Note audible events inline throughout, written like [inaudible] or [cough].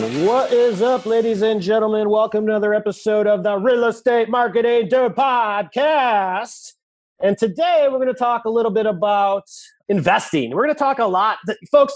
What is up, ladies and gentlemen? Welcome to another episode of the Real Estate Marketing Dude podcast. And today we're going to talk a little bit about investing. We're going to talk a lot. Folks,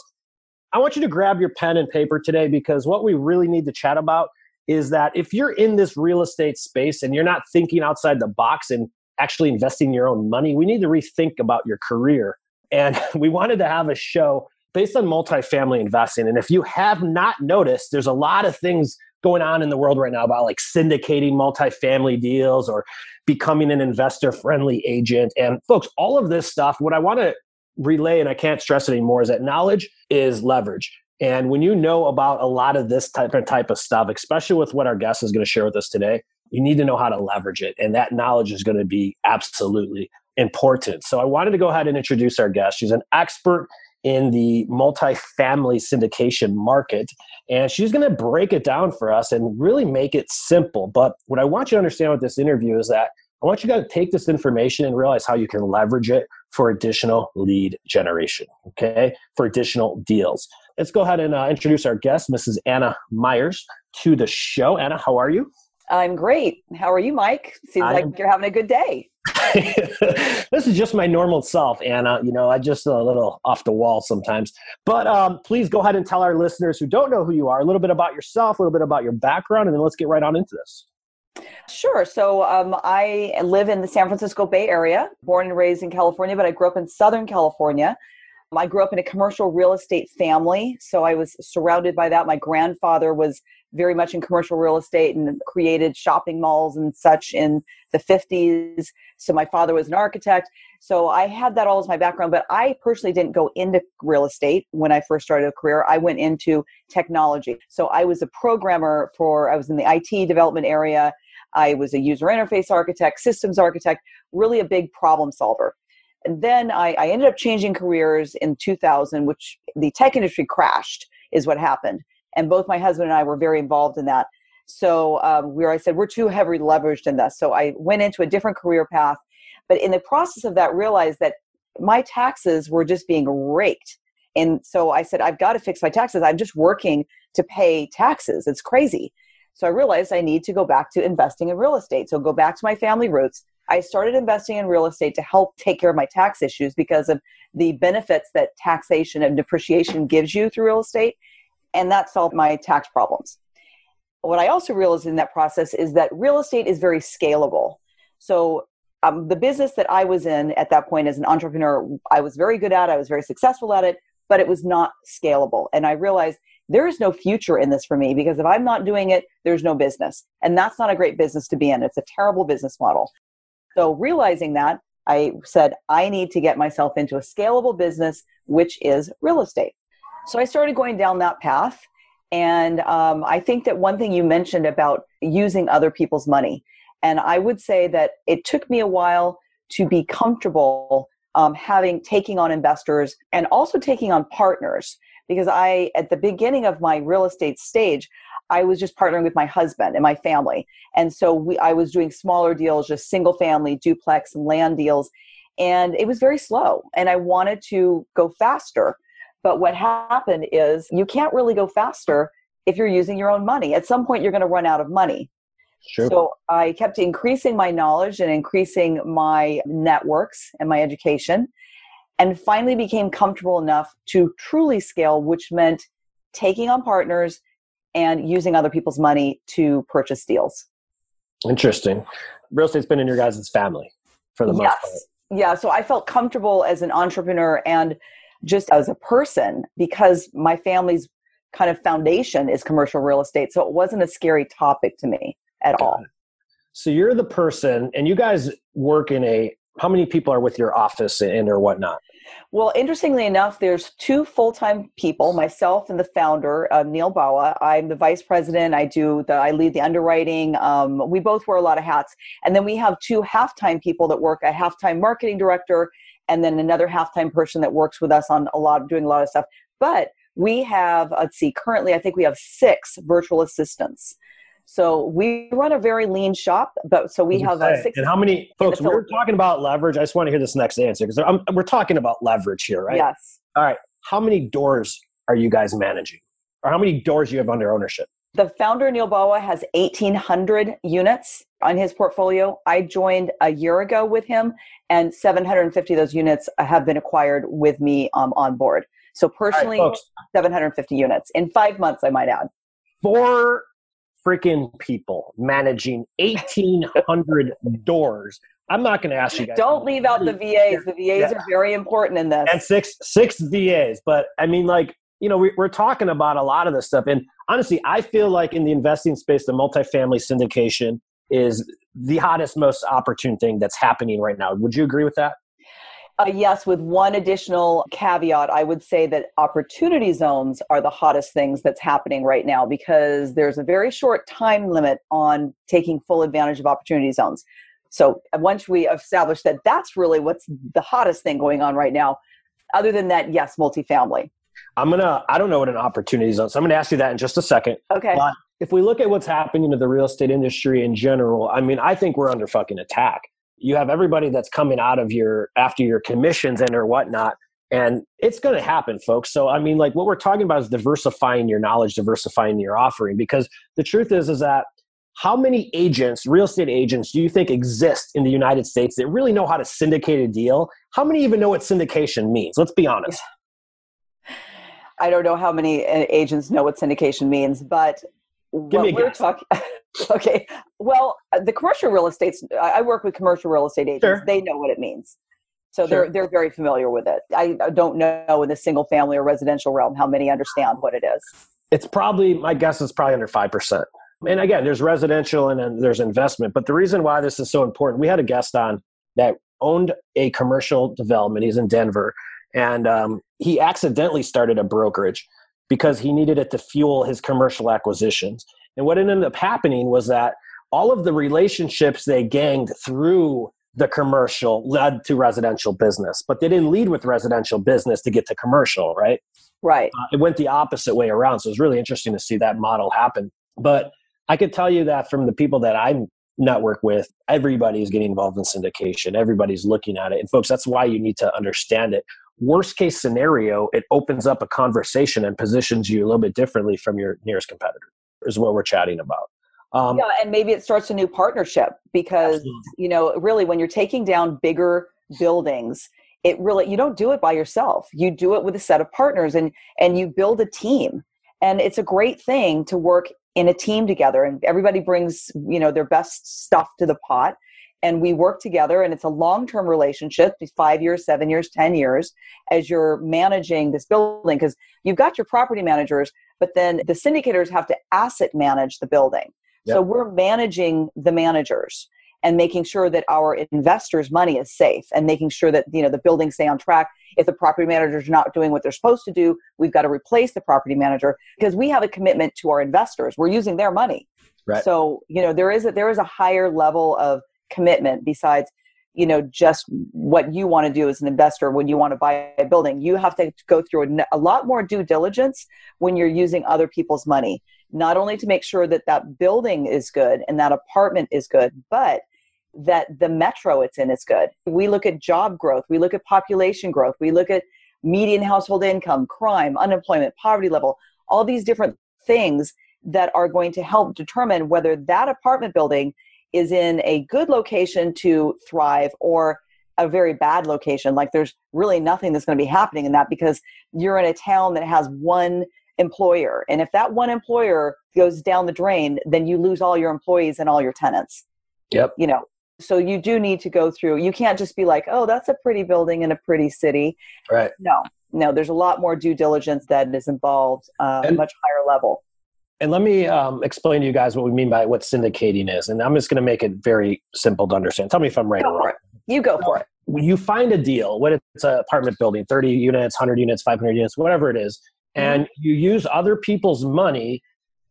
I want you to grab your pen and paper today because what we really need to chat about is that if you're in this real estate space and you're not thinking outside the box and actually investing your own money, we need to rethink about your career. And [laughs] we wanted to have a show based on multifamily investing. And if you have not noticed, there's a lot of things going on in the world right now about like syndicating multifamily deals or becoming an investor friendly agent. And folks, all of this stuff, what I want to relay, and I can't stress it anymore, is that knowledge is leverage. And when you know about a lot of this type of type of stuff, especially with what our guest is going to share with us today, you need to know how to leverage it. And that knowledge is going to be absolutely important. So I wanted to go ahead and introduce our guest. She's an expert in the multifamily syndication market. And she's going to break it down for us and really make it simple. But what I want you to understand with this interview is that I want you guys to take this information and realize how you can leverage it for additional lead generation, okay? For additional deals. Let's go ahead and uh, introduce our guest, Mrs. Anna Myers, to the show. Anna, how are you? I'm great. How are you, Mike? Seems I'm, like you're having a good day. [laughs] this is just my normal self, Anna. You know, I just a little off the wall sometimes. But um, please go ahead and tell our listeners who don't know who you are a little bit about yourself, a little bit about your background, and then let's get right on into this. Sure. So um, I live in the San Francisco Bay Area, born and raised in California, but I grew up in Southern California. I grew up in a commercial real estate family, so I was surrounded by that. My grandfather was very much in commercial real estate and created shopping malls and such in the 50s. So my father was an architect. So I had that all as my background, but I personally didn't go into real estate when I first started a career. I went into technology. So I was a programmer for, I was in the IT development area. I was a user interface architect, systems architect, really a big problem solver. And then I, I ended up changing careers in 2000, which the tech industry crashed, is what happened and both my husband and I were very involved in that. So um, where I said we're too heavily leveraged in this, so I went into a different career path. But in the process of that, realized that my taxes were just being raked, and so I said I've got to fix my taxes. I'm just working to pay taxes. It's crazy. So I realized I need to go back to investing in real estate. So go back to my family roots. I started investing in real estate to help take care of my tax issues because of the benefits that taxation and depreciation gives you through real estate and that solved my tax problems. What I also realized in that process is that real estate is very scalable. So, um, the business that I was in at that point as an entrepreneur, I was very good at, I was very successful at it, but it was not scalable. And I realized there is no future in this for me because if I'm not doing it, there's no business. And that's not a great business to be in. It's a terrible business model. So, realizing that, I said, I need to get myself into a scalable business, which is real estate. So I started going down that path. And um, I think that one thing you mentioned about using other people's money, and I would say that it took me a while to be comfortable um, having taking on investors and also taking on partners because I, at the beginning of my real estate stage, I was just partnering with my husband and my family. And so we, I was doing smaller deals, just single family, duplex, and land deals. And it was very slow. And I wanted to go faster. But what happened is you can't really go faster if you're using your own money. At some point, you're going to run out of money. Sure. So I kept increasing my knowledge and increasing my networks and my education, and finally became comfortable enough to truly scale, which meant taking on partners and using other people's money to purchase deals. Interesting. Real estate's been in your guys' family for the most yes. part. Yeah. So I felt comfortable as an entrepreneur and just as a person because my family's kind of foundation is commercial real estate. So it wasn't a scary topic to me at all. So you're the person, and you guys work in a how many people are with your office and or whatnot? Well, interestingly enough, there's two full-time people, myself and the founder, uh, Neal Bawa. I'm the vice president. I do the, I lead the underwriting. Um, we both wear a lot of hats, and then we have two half-time people that work. A half-time marketing director, and then another half-time person that works with us on a lot, doing a lot of stuff. But we have, let's see, currently I think we have six virtual assistants. So we run a very lean shop, but so we have uh, six. And how many folks? We are talking about leverage. I just want to hear this next answer because we're talking about leverage here, right? Yes. All right. How many doors are you guys managing, or how many doors you have under ownership? The founder Neal Bawa has 1,800 units on his portfolio. I joined a year ago with him, and 750 of those units have been acquired with me um, on board. So personally, right, 750 units in five months, I might add. Four freaking people managing 1,800 [laughs] doors. I'm not going to ask you guys. Don't leave out the VAs. The VAs yeah. are very important in this. And six six VAs, but I mean, like you know, we, we're talking about a lot of this stuff. And honestly, I feel like in the investing space, the multifamily syndication is the hottest, most opportune thing that's happening right now. Would you agree with that? Uh, yes, with one additional caveat, I would say that opportunity zones are the hottest things that's happening right now because there's a very short time limit on taking full advantage of opportunity zones. So uh, once we establish that that's really what's the hottest thing going on right now, other than that, yes, multifamily. I'm gonna. I don't know what an opportunity zone. So I'm gonna ask you that in just a second. Okay. But if we look at what's happening to the real estate industry in general, I mean, I think we're under fucking attack. You have everybody that's coming out of your after your commissions and or whatnot and it's going to happen folks. So i mean like what we're talking about is diversifying your knowledge diversifying your offering because the truth is is that how many agents real estate agents do you think exist in the united states that really know how to syndicate a deal? How many even know what syndication means? Let's be honest. [laughs] I don't know how many uh, agents know what syndication means but Give what we're talking [laughs] okay well uh, the commercial real estate i work with commercial real estate agents. Sure. they know what it means. So sure. they're they're very familiar with it. I don't know in the single family or residential realm how many understand what it is. It's probably my guess is probably under 5% and again there's residential and then there's investment but the reason why this is so important we had a guest on that owned a commercial development. He's in denver. And um, he accidentally started a brokerage because he needed it to fuel his commercial acquisitions. And what ended up happening was that all of the relationships they ganged through the commercial led to residential business, but they didn't lead with residential business to get to commercial, right? Right. Uh, it went the opposite way around. So it was really interesting to see that model happen. But I could tell you that from the people that I network with, everybody is getting involved in syndication. Everybody's looking at it. And folks, that's why you need to understand it worst case scenario, it opens up a conversation and positions you a little bit differently from your nearest competitor, is what we're chatting about. Um, yeah, and maybe it starts a new partnership because, absolutely. you know, really when you're taking down bigger buildings, it really you don't do it by yourself you do it with a set of partners and and you build a team and it's a great thing to work in a team together and everybody brings you know their best stuff to the pot and we work together and it's a long-term relationship five years seven years ten years as you're managing this building because you've got your property managers but then the syndicators have to asset manage the building yep. so we're managing the managers and making sure that our investors money is safe and making sure that you know the buildings stay on track if the property managers are not doing what they're supposed to do we've got to replace the property manager because we have a commitment to our investors we're using their money right. so you know there is a there is a higher level of commitment besides you know just what you want to do as an investor when you want to buy a building. You have to go through a, lot more due diligence when you're using other people's money not only to make sure that that building is good and that apartment is good but that the metro it's in is good. We look at job growth we look at population growth we look at median household income crime unemployment poverty level all these different things that are going to help determine whether that apartment building is in a good location to thrive or a very bad location. Like there's really nothing that's going to be happening in that because you're in a town that has one employer. And if that one employer goes down the drain, then you lose all your employees and all your tenants. Yep. You know, so you do need to go through, you can't just be like, oh, that's a pretty building in a pretty city. Right. No, no, there's a lot more due diligence that is involved, uh, and, much higher level. And let me um, explain to you guys what we mean by what syndicating is. And I'm just going to make it very simple to understand. Tell me if I'm right or wrong. You go for it. When you find a deal, when it's an apartment building, 30 units, 100 units, 500 units, whatever it is, and mm-hmm. you use other people's money,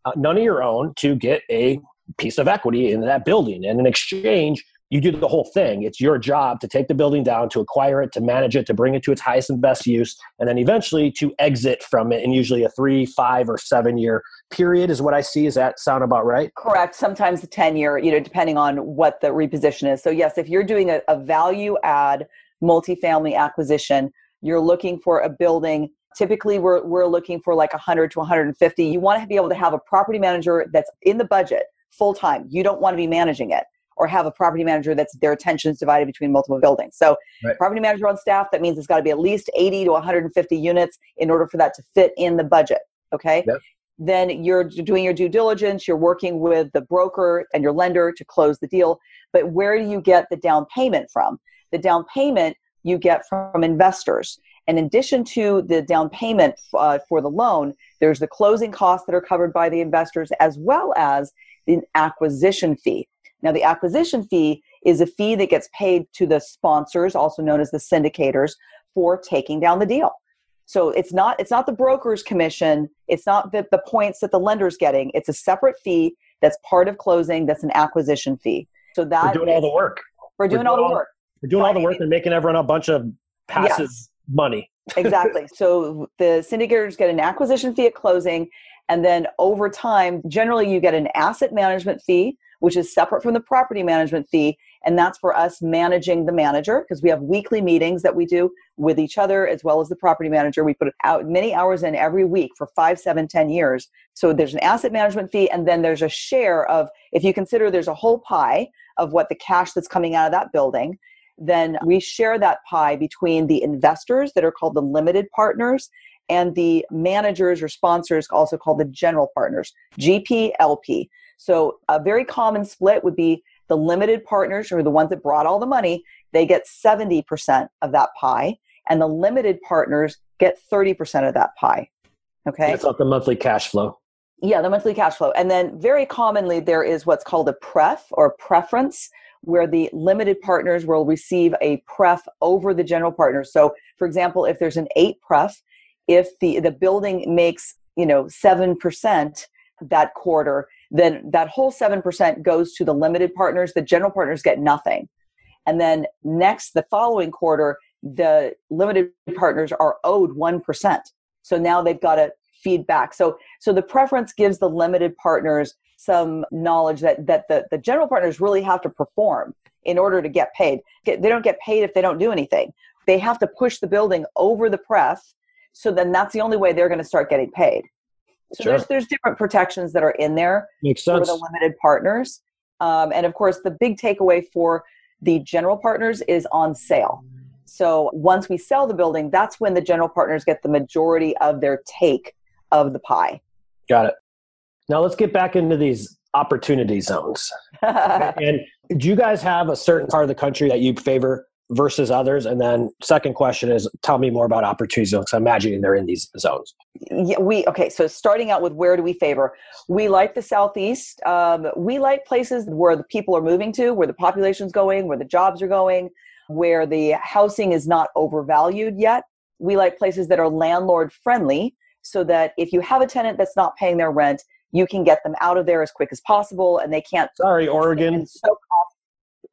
uh, none of your own, to get a piece of equity in that building. And in exchange, you do the whole thing. It's your job to take the building down, to acquire it, to manage it, to bring it to its highest and best use, and then eventually to exit from it in usually a three, five, or seven year period, is what I see. Does that sound about right? Correct. Sometimes the 10 year, you know, depending on what the reposition is. So, yes, if you're doing a, a value add multifamily acquisition, you're looking for a building typically we're, we're looking for like 100 to 150 you want to be able to have a property manager that's in the budget full time you don't want to be managing it or have a property manager that's their attention is divided between multiple buildings. So, right. property manager on staff, that means it's got to be at least 80 to 150 units in order for that to fit in the budget. Okay. Yep. Then you're doing your due diligence, you're working with the broker and your lender to close the deal. But where do you get the down payment from? The down payment you get from investors. In addition to the down payment uh, for the loan, there's the closing costs that are covered by the investors as well as the acquisition fee. Now, the acquisition fee is a fee that gets paid to the sponsors, also known as the syndicators, for taking down the deal. So it's not it's not the broker's commission, it's not the, the points that the lender's getting. It's a separate fee that's part of closing. That's an acquisition fee. So that we're doing all the work. We're doing, we're doing all, all the work. We're doing all the work and making everyone a bunch of passive yes. money. [laughs] exactly. So the syndicators get an acquisition fee at closing, and then over time, generally you get an asset management fee which is separate from the property management fee. And that's for us managing the manager because we have weekly meetings that we do with each other as well as the property manager. We put out many hours in every week for five, seven, ten years. So there's an asset management fee, and then there's a share of, if you consider there's a whole pie of what the cash that's coming out of that building, then we share that pie between the investors that are called the limited partners and the managers or sponsors also called the general partners, GPLP. So a very common split would be the limited partners, or the ones that brought all the money, they get 70% of that pie, and the limited partners get 30% of that pie. Okay. That's not the monthly cash flow. Yeah, the monthly cash flow. And then very commonly, there is what's called a pref or preference, where the limited partners will receive a pref over the general partners. So, for example, if there's an eight pref, if the, the building makes you know 7% that quarter then that whole 7% goes to the limited partners. The general partners get nothing. And then next, the following quarter, the limited partners are owed 1%. So now they've got to feed back. So, so the preference gives the limited partners some knowledge that, that the, the general partners really have to perform in order to get paid. They don't get paid if they don't do anything. They have to push the building over the pref. So then that's the only way they're going to start getting paid. So sure. there's there's different protections that are in there Makes sense. for the limited partners. Um, and of course, the big takeaway for the general partners is on sale. So once we sell the building, that's when the general partners get the majority of their take of the pie. Got it. Now let's get back into these opportunity zones. [laughs] and do you guys have a certain part of the country that you favor versus others? And then second question is tell me more about opportunity zones. I'm imagining they're in these zones. Yeah, we okay. So starting out with where do we favor? We like the southeast. Um, we like places where the people are moving to, where the population's going, where the jobs are going, where the housing is not overvalued yet. We like places that are landlord friendly, so that if you have a tenant that's not paying their rent, you can get them out of there as quick as possible, and they can't. Sorry, Oregon. So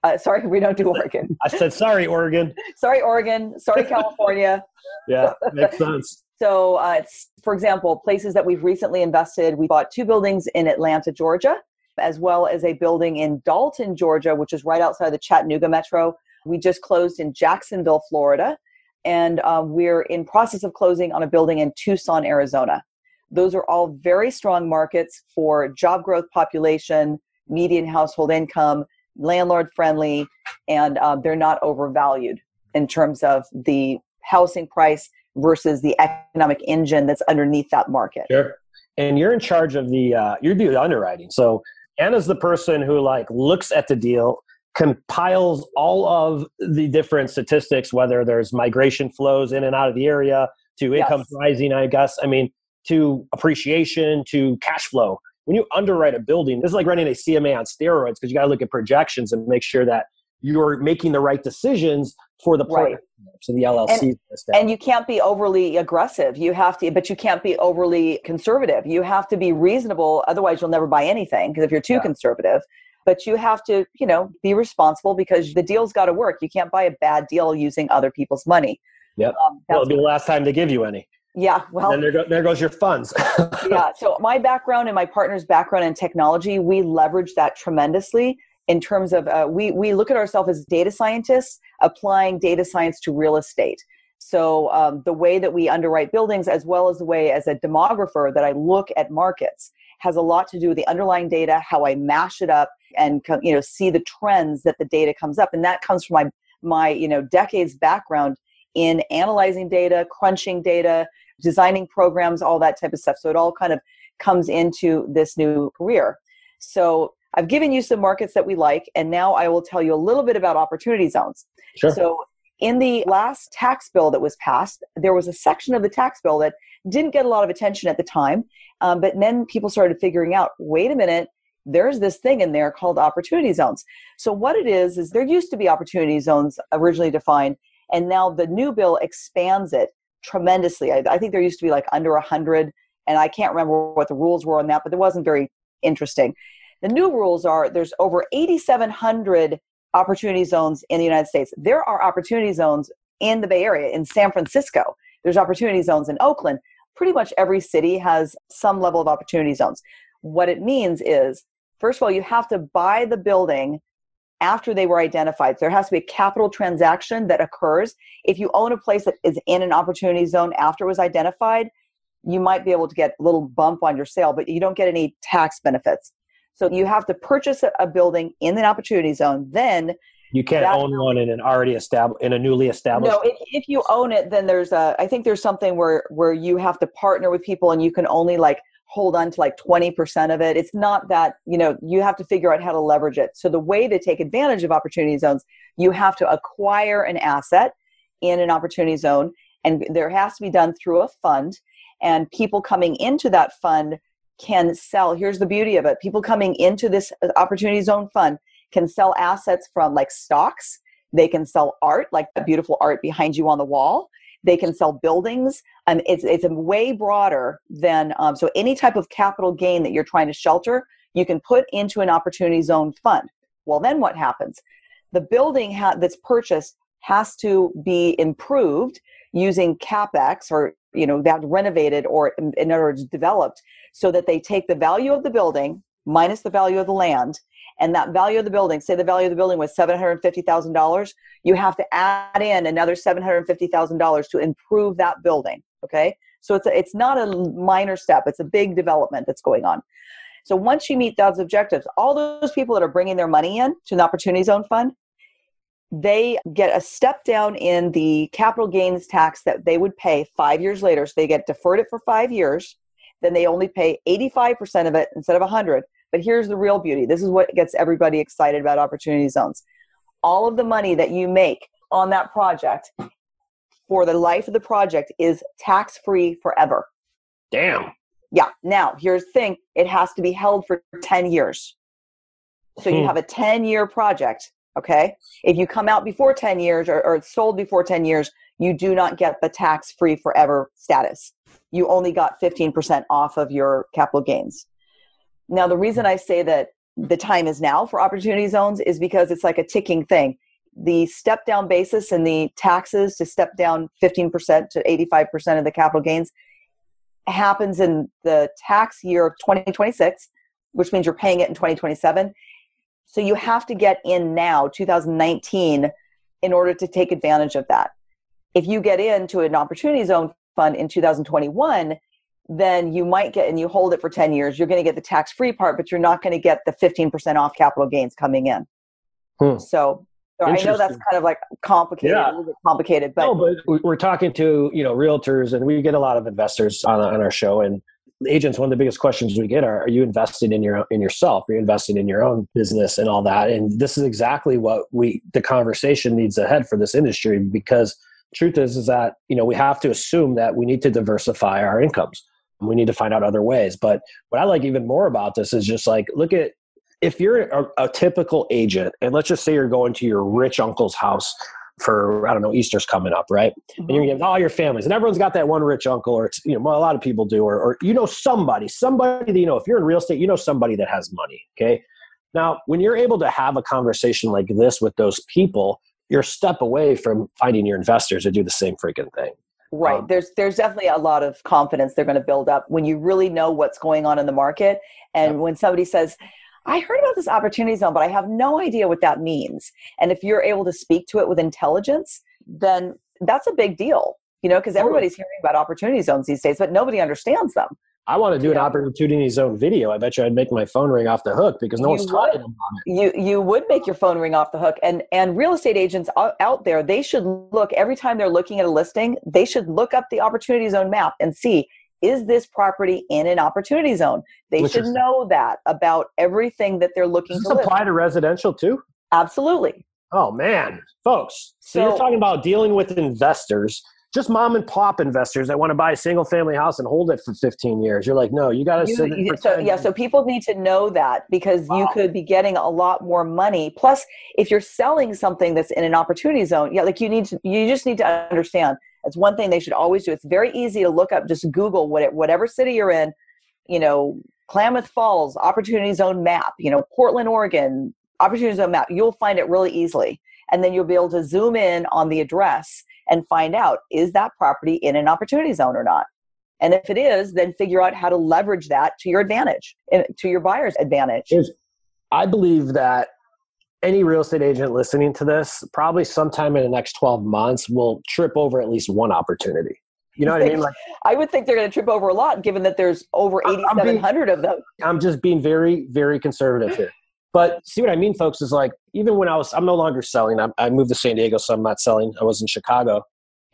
uh, sorry, we don't do Oregon. I said sorry, Oregon. [laughs] sorry, Oregon. Sorry, California. [laughs] yeah, makes sense. So, uh, for example, places that we've recently invested, we bought two buildings in Atlanta, Georgia, as well as a building in Dalton, Georgia, which is right outside the Chattanooga metro. We just closed in Jacksonville, Florida, and um, we're in process of closing on a building in Tucson, Arizona. Those are all very strong markets for job growth, population, median household income, landlord friendly, and um, they're not overvalued in terms of the housing price versus the economic engine that's underneath that market. Sure. And you're in charge of the uh, you do the underwriting. So Anna's the person who like looks at the deal, compiles all of the different statistics, whether there's migration flows in and out of the area, to income yes. rising, I guess. I mean, to appreciation, to cash flow when you underwrite a building, this is like running a CMA on steroids because you got to look at projections and make sure that you're making the right decisions for the Right. partnerships and the LLCs. And- and you can't be overly aggressive you have to but you can't be overly conservative you have to be reasonable otherwise you'll never buy anything because if you're too Yeah. conservative but you have to you know be responsible because the deal's got to work you can't buy a bad deal using other people's money Yep. um, it'll be the last time they give you any. Yeah well and then there, go, there goes your funds. [laughs] yeah so my background and my partner's background in technology we leverage that tremendously in terms of uh, we we look at ourselves as data scientists applying data science to real estate so um, the way that we underwrite buildings as well as the way as a demographer that i look at markets has a lot to do with the underlying data how i mash it up and you know see the trends that the data comes up and that comes from my my you know decades background in analyzing data crunching data designing programs all that type of stuff so it all kind of comes into this new career so i've given you some markets that we like and now i will tell you a little bit about opportunity zones sure. so, in the last tax bill that was passed, there was a section of the tax bill that didn't get a lot of attention at the time. Um, but then people started figuring out wait a minute, there's this thing in there called opportunity zones. So, what it is, is there used to be opportunity zones originally defined, and now the new bill expands it tremendously. I, I think there used to be like under 100, and I can't remember what the rules were on that, but it wasn't very interesting. The new rules are there's over 8,700 opportunity zones in the United States. There are opportunity zones in the Bay Area, in San Francisco. There's opportunity zones in Oakland. Pretty much every city has some level of opportunity zones. What it means is, first of all, you have to buy the building after they were identified. So there has to be a capital transaction that occurs. If you own a place that is in an opportunity zone after it was identified, you might be able to get a little bump on your sale, but you don't get any tax benefits. So you have to purchase a, building in an opportunity zone. Then, you can't own one in an already established in a newly established. no, if, if you own it, then there's a. I think there's something where where you have to partner with people, and you can only like hold on to like 20% of it. It's not that you know you have to figure out how to leverage it. So the way to take advantage of opportunity zones, you have to acquire an asset in an opportunity zone, and there has to be done through a fund. And people coming into that fund can sell. Here's the beauty of it people coming into this uh, opportunity zone fund can sell assets from like stocks, they can sell art, like the beautiful art behind you on the wall. They can sell buildings. Um, it's, it's way broader than, um, so any type of capital gain that you're trying to shelter, you can put into an opportunity zone fund. Well, then what happens? The building ha- that's purchased has to be improved using capex or you know that renovated or in other words developed so that they take the value of the building minus the value of the land and that value of the building say the value of the building was $750000 you have to add in another $750000 to improve that building okay so it's a, it's not a minor step it's a big development that's going on so once you meet those objectives all those people that are bringing their money in to an opportunity zone fund they get a step down in the capital gains tax that they would pay five years later. So they get deferred it for five years. Then they only pay 85% of it instead of 100. But here's the real beauty. This is what gets everybody excited about opportunity zones. All of the money that you make on that project for the life of the project is tax free forever. Damn. Yeah. Now, here's the thing it has to be held for 10 years. So you Hmm. have a 10 year project. Okay. If you come out before 10 years or, or it's sold before 10 years, you do not get the tax free forever status. You only got 15% off of your capital gains. Now, the reason I say that the time is now for opportunity zones is because it's like a ticking thing. The step down basis and the taxes to step down 15% to 85% of the capital gains happens in the tax year of 2026, which means you're paying it in 2027. So you have to get in now, 2019, in order to take advantage of that. If you get into an opportunity zone fund in 2021, then you might get and you hold it for 10 years, you're going to get the tax free part, but you're not going to get the 15% off capital gains coming in. Hmm. So, so I know that's kind of like complicated, Yeah. a little bit complicated, but no, but we- we're talking to you know realtors, and we get a lot of investors on, on our show. And agents, one of the biggest questions we get are: Are you investing in your in yourself? Are you investing in your own business and all that? And this is exactly what we the conversation needs ahead for this industry because truth is is that you know we have to assume that we need to diversify our incomes. We need to find out other ways. But what I like even more about this is just like look at if you're a, a typical agent, and let's just say you're going to your rich uncle's house for I don't know Easter's coming up, right? Mm-hmm. And you're gonna all your families, and everyone's got that one rich uncle, or you know, well, a lot of people do, or, or you know somebody, somebody that you know. If you're in real estate, you know somebody that has money. Okay, now when you're able to have a conversation like this with those people, you're a step away from finding your investors to do the same freaking thing. Right. Um, there's there's definitely a lot of confidence they're going to build up when you really know what's going on in the market, and when somebody says, I heard about this opportunity zone, but I have no idea what that means. And if you're able to speak to it with intelligence, then that's a big deal, you know, because everybody's hearing about opportunity zones these days, but nobody understands them. I want to do an opportunity zone video. I bet you I'd make my phone ring off the hook because no you one's would. talking about it. You you would make your phone ring off the hook, and and real estate agents out there they should look every time they're looking at a listing. They should look up the opportunity zone map and see is this property in an opportunity zone? They should know that about everything that they're looking Does to this apply to residential too? Absolutely. Oh man, folks. So, so you're talking about dealing with investors, just mom and pop investors that want to buy a single family house and hold it for 15 years. You're like, no, you got to so, Yeah, so people need to know that because wow. you could be getting a lot more money. Plus, if you're selling something that's in an opportunity zone, yeah, like you need to, you just need to understand that's one thing they should always do. It's very easy to look up, just Google what whatever city you're in, you know, Klamath Falls, Opportunity Zone map, you know, Portland, Oregon, Opportunity Zone map. You'll find it really easily. And then you'll be able to zoom in on the address and find out is that property in an opportunity zone or not? And if it is, then figure out how to leverage that to your advantage, to your buyer's advantage. I believe that any real estate agent listening to this, probably sometime in the next 12 months, will trip over at least one opportunity. You know what I mean? Like, [laughs] I would think they're going to trip over a lot, given that there's over 8,700 of them. I'm just being very, very conservative here. But see what I mean, folks, is like even when I was, I'm no longer selling. I, I moved to San Diego, so I'm not selling. I was in Chicago,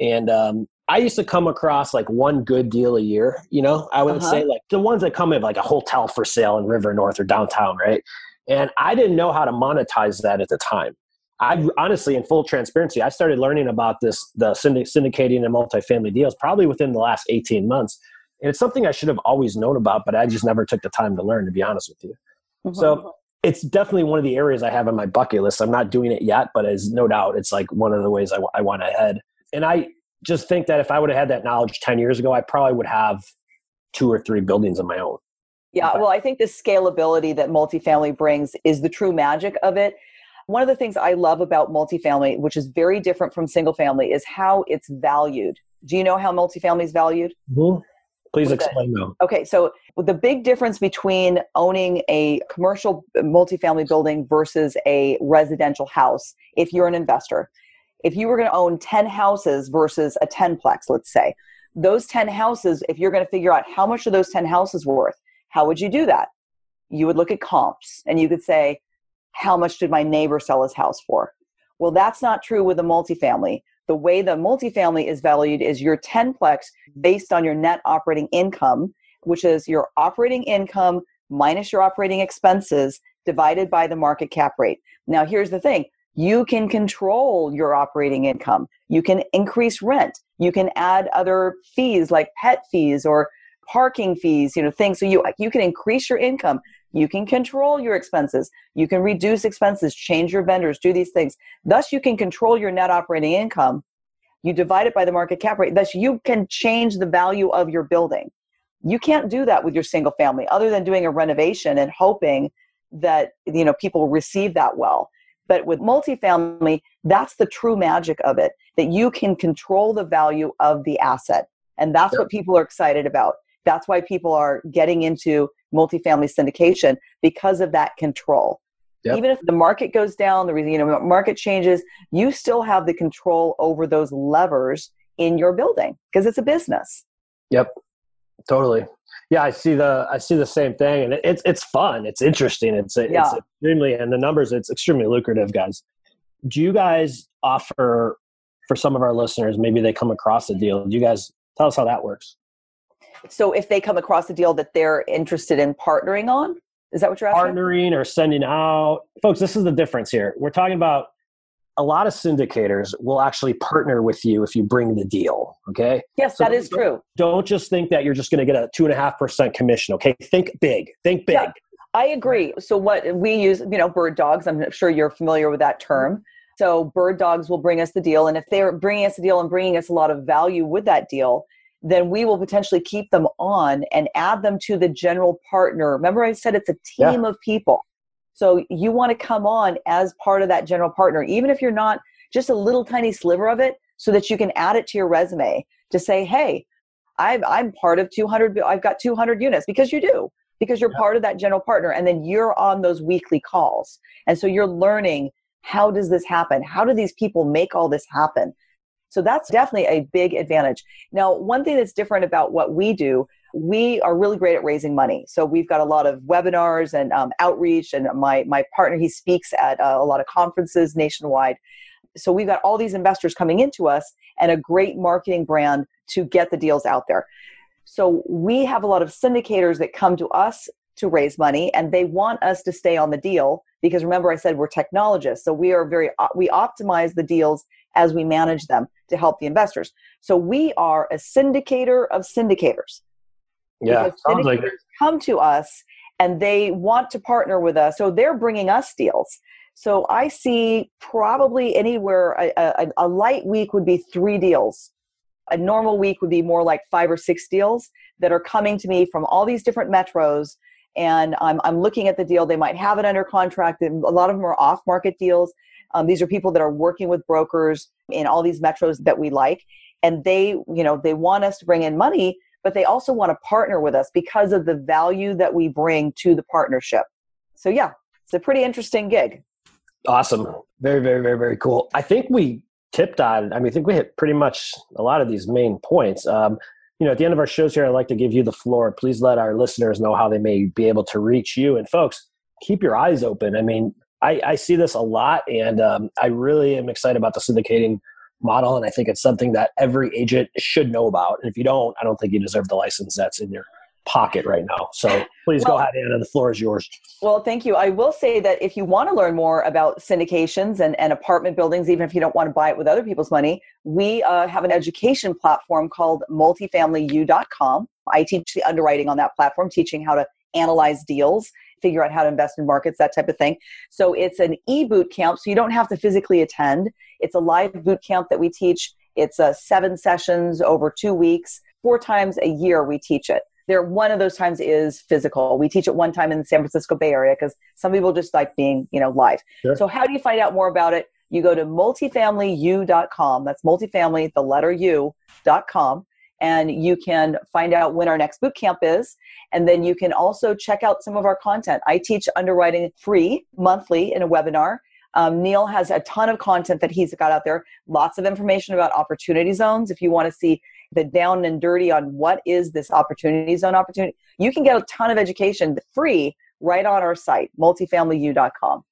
and um, I used to come across like one good deal a year. You know, I would uh-huh. say like the ones that come in like a hotel for sale in River North or downtown, right? And I didn't know how to monetize that at the time. I honestly, in full transparency, I started learning about this, the syndicating and multifamily deals probably within the last 18 months. And it's something I should have always known about, but I just never took the time to learn, to be honest with you. Mm-hmm. So it's definitely one of the areas I have on my bucket list. I'm not doing it yet, but as no doubt, it's like one of the ways I, I want to head. And I just think that if I would have had that knowledge 10 years ago, I probably would have two or three buildings of my own. Yeah, well, I think the scalability that multifamily brings is the true magic of it. One of the things I love about multifamily, which is very different from single family, is how it's valued. Do you know how multifamily is valued? Mm-hmm. Please explain though. Okay, so the big difference between owning a commercial uh, multifamily building versus a residential house, if you're an investor, if you were going to own 10 houses versus a 10 plex, let's say, those 10 houses, if you're going to figure out how much are those 10 houses worth, how would you do that? You would look at comps and you could say, how much did my neighbor sell his house for? Well, that's not true with a multifamily. The way the multifamily is valued is your 10plex based on your net operating income, which is your operating income minus your operating expenses divided by the market cap rate. Now, here's the thing you can control your operating income. You can increase rent. You can add other fees like pet fees or parking fees, you know, things. So you you can increase your income. You can control your expenses. You can reduce expenses, change your vendors, do these things. Thus, you can control your net operating income. You divide it by the market cap rate. Thus, you can change the value of your building. You can't do that with your single family, other than doing a renovation and hoping that you know people receive that well. But with multifamily, that's the true magic of it that you can control the value of the asset. And that's yep. what people are excited about. That's why people are getting into multifamily syndication because of that control. Yep. Even if the market goes down, the reason you know market changes, you still have the control over those levers in your building because it's a business. Yep, totally. Yeah, I see the I see the same thing, and it's it's fun. It's interesting. It's yeah. it's extremely and the numbers. It's extremely lucrative, guys. Do you guys offer for some of our listeners? Maybe they come across a deal. Do you guys tell us how that works? So if they come across a deal that they're interested in partnering on, is that what you're asking? Partnering or sending out. Folks, this is the difference here. We're talking about a lot of syndicators will actually partner with you if you bring the deal. Okay. Yes, so that is true. Don't just think that you're just going to get a two and a half percent commission. Okay. Think big. Think big. Yeah. I agree. So what we use, you know, bird dogs. I'm sure you're familiar with that term. So bird dogs will bring us the deal, and if they're bringing us the deal and bringing us a lot of value with that deal, then we will potentially keep them on and add them to the general partner. Remember, I said it's a team yeah. of people. So you want to come on as part of that general partner, even if you're not just a little tiny sliver of it, so that you can add it to your resume to say, hey, i am part of 200, I've got 200 units because you do, because you're yeah. part of that general partner. And then you're on those weekly calls. And so you're learning how does this happen? How do these people make all this happen? So that's definitely a big advantage. Now, one thing that's different about what we do, we are really great at raising money. So we've got a lot of webinars and um, outreach, and my my partner he speaks at uh, a lot of conferences nationwide. So we've got all these investors coming into us and a great marketing brand to get the deals out there. So we have a lot of syndicators that come to us to raise money and they want us to stay on the deal because remember I said we're technologists. So we are very we optimize the deals as we manage them to help the investors. So we are a syndicator of syndicators. Yeah, sounds like it. come to us and they want to partner with us. So they're bringing us deals. So I see probably anywhere a, a, a light week would be three deals. A normal week would be more like five or six deals that are coming to me from all these different metros and I'm, I'm looking at the deal. They might have it under contract. A lot of them are off market deals. Um, these are people that are working with brokers in all these metros that we like, and they, you know, they want us to bring in money, but they also want to partner with us because of the value that we bring to the partnership. So yeah, it's a pretty interesting gig. Awesome. Very, very, very, very cool. I think we tipped on, I mean, I think we hit pretty much a lot of these main points. Um, you know, at the end of our shows here, I'd like to give you the floor. Please let our listeners know how they may be able to reach you. And folks, keep your eyes open. I mean, I, I see this a lot, and um, I really am excited about the syndicating model. And I think it's something that every agent should know about. And if you don't, I don't think you deserve the license that's in your pocket right now. So please well, go ahead, Anna. The floor is yours. Well, thank you. I will say that if you want to learn more about syndications and, and apartment buildings, even if you don't want to buy it with other people's money, we uh, have an education platform called multifamilyu.com. I teach the underwriting on that platform, teaching how to analyze deals figure out how to invest in markets, that type of thing. So it's an e boot camp, so you don't have to physically attend. It's a live boot camp that we teach. It's uh, seven sessions over two weeks, four times a year we teach it. There, one of those times is physical. We teach it one time in the San Francisco Bay Area because some people just like being, you know, live. Sure. So how do you find out more about it? You go to multifamilyu.com. That's multifamily, the letter u.com and you can find out when our next boot camp is. And then you can also check out some of our content. I teach underwriting free monthly in a webinar. Um, Neal has a ton of content that he's got out there, lots of information about opportunity zones. If you want to see the down and dirty on what is this opportunity zone opportunity, you can get a ton of education free right on our site, multifamilyu.com.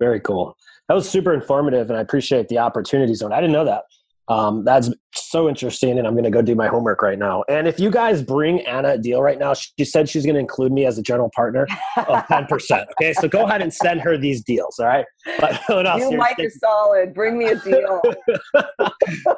Very cool. That was super informative, and I appreciate the opportunity zone. I didn't know that. Um, that's so interesting, and I'm going to go do my homework right now. And if you guys bring Anna a deal right now, she said she's going to include me as a general partner of [laughs] 10%. Okay, so go ahead and send her these deals. All right. [laughs] But you, Mike, are solid. Bring me a deal. [laughs]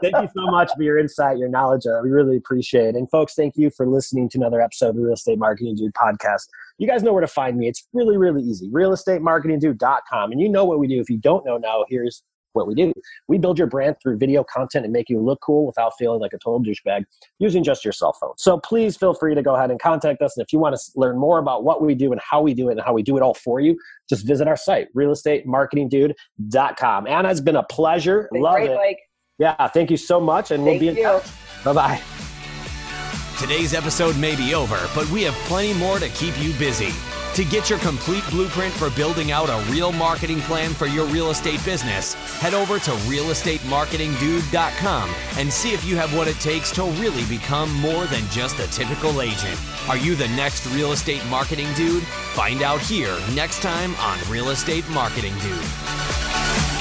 thank you so much for your insight, your knowledge. We really appreciate it. And folks, thank you for listening to another episode of the Real Estate Marketing Dude podcast. You guys know where to find me. It's really, really easy. Realestatemarketingdude.com. And you know what we do. If you don't know now, here's what we do. We build your brand through video content and make you look cool without feeling like a total douchebag using just your cell phone. So please feel free to go ahead and contact us. And if you want to learn more about what we do and how we do it and how we do it all for you, just visit our site, realestatemarketingdude.com. Anna, it's been a pleasure. Love great, it. Mike. Yeah, thank you so much. And thank we'll be in touch. Bye bye. Today's episode may be over, but we have plenty more to keep you busy. To get your complete blueprint for building out a real marketing plan for your real estate business, head over to realestatemarketingdude.com and see if you have what it takes to really become more than just a typical agent. Are you the next real estate marketing dude? Find out here next time on Real Estate Marketing Dude.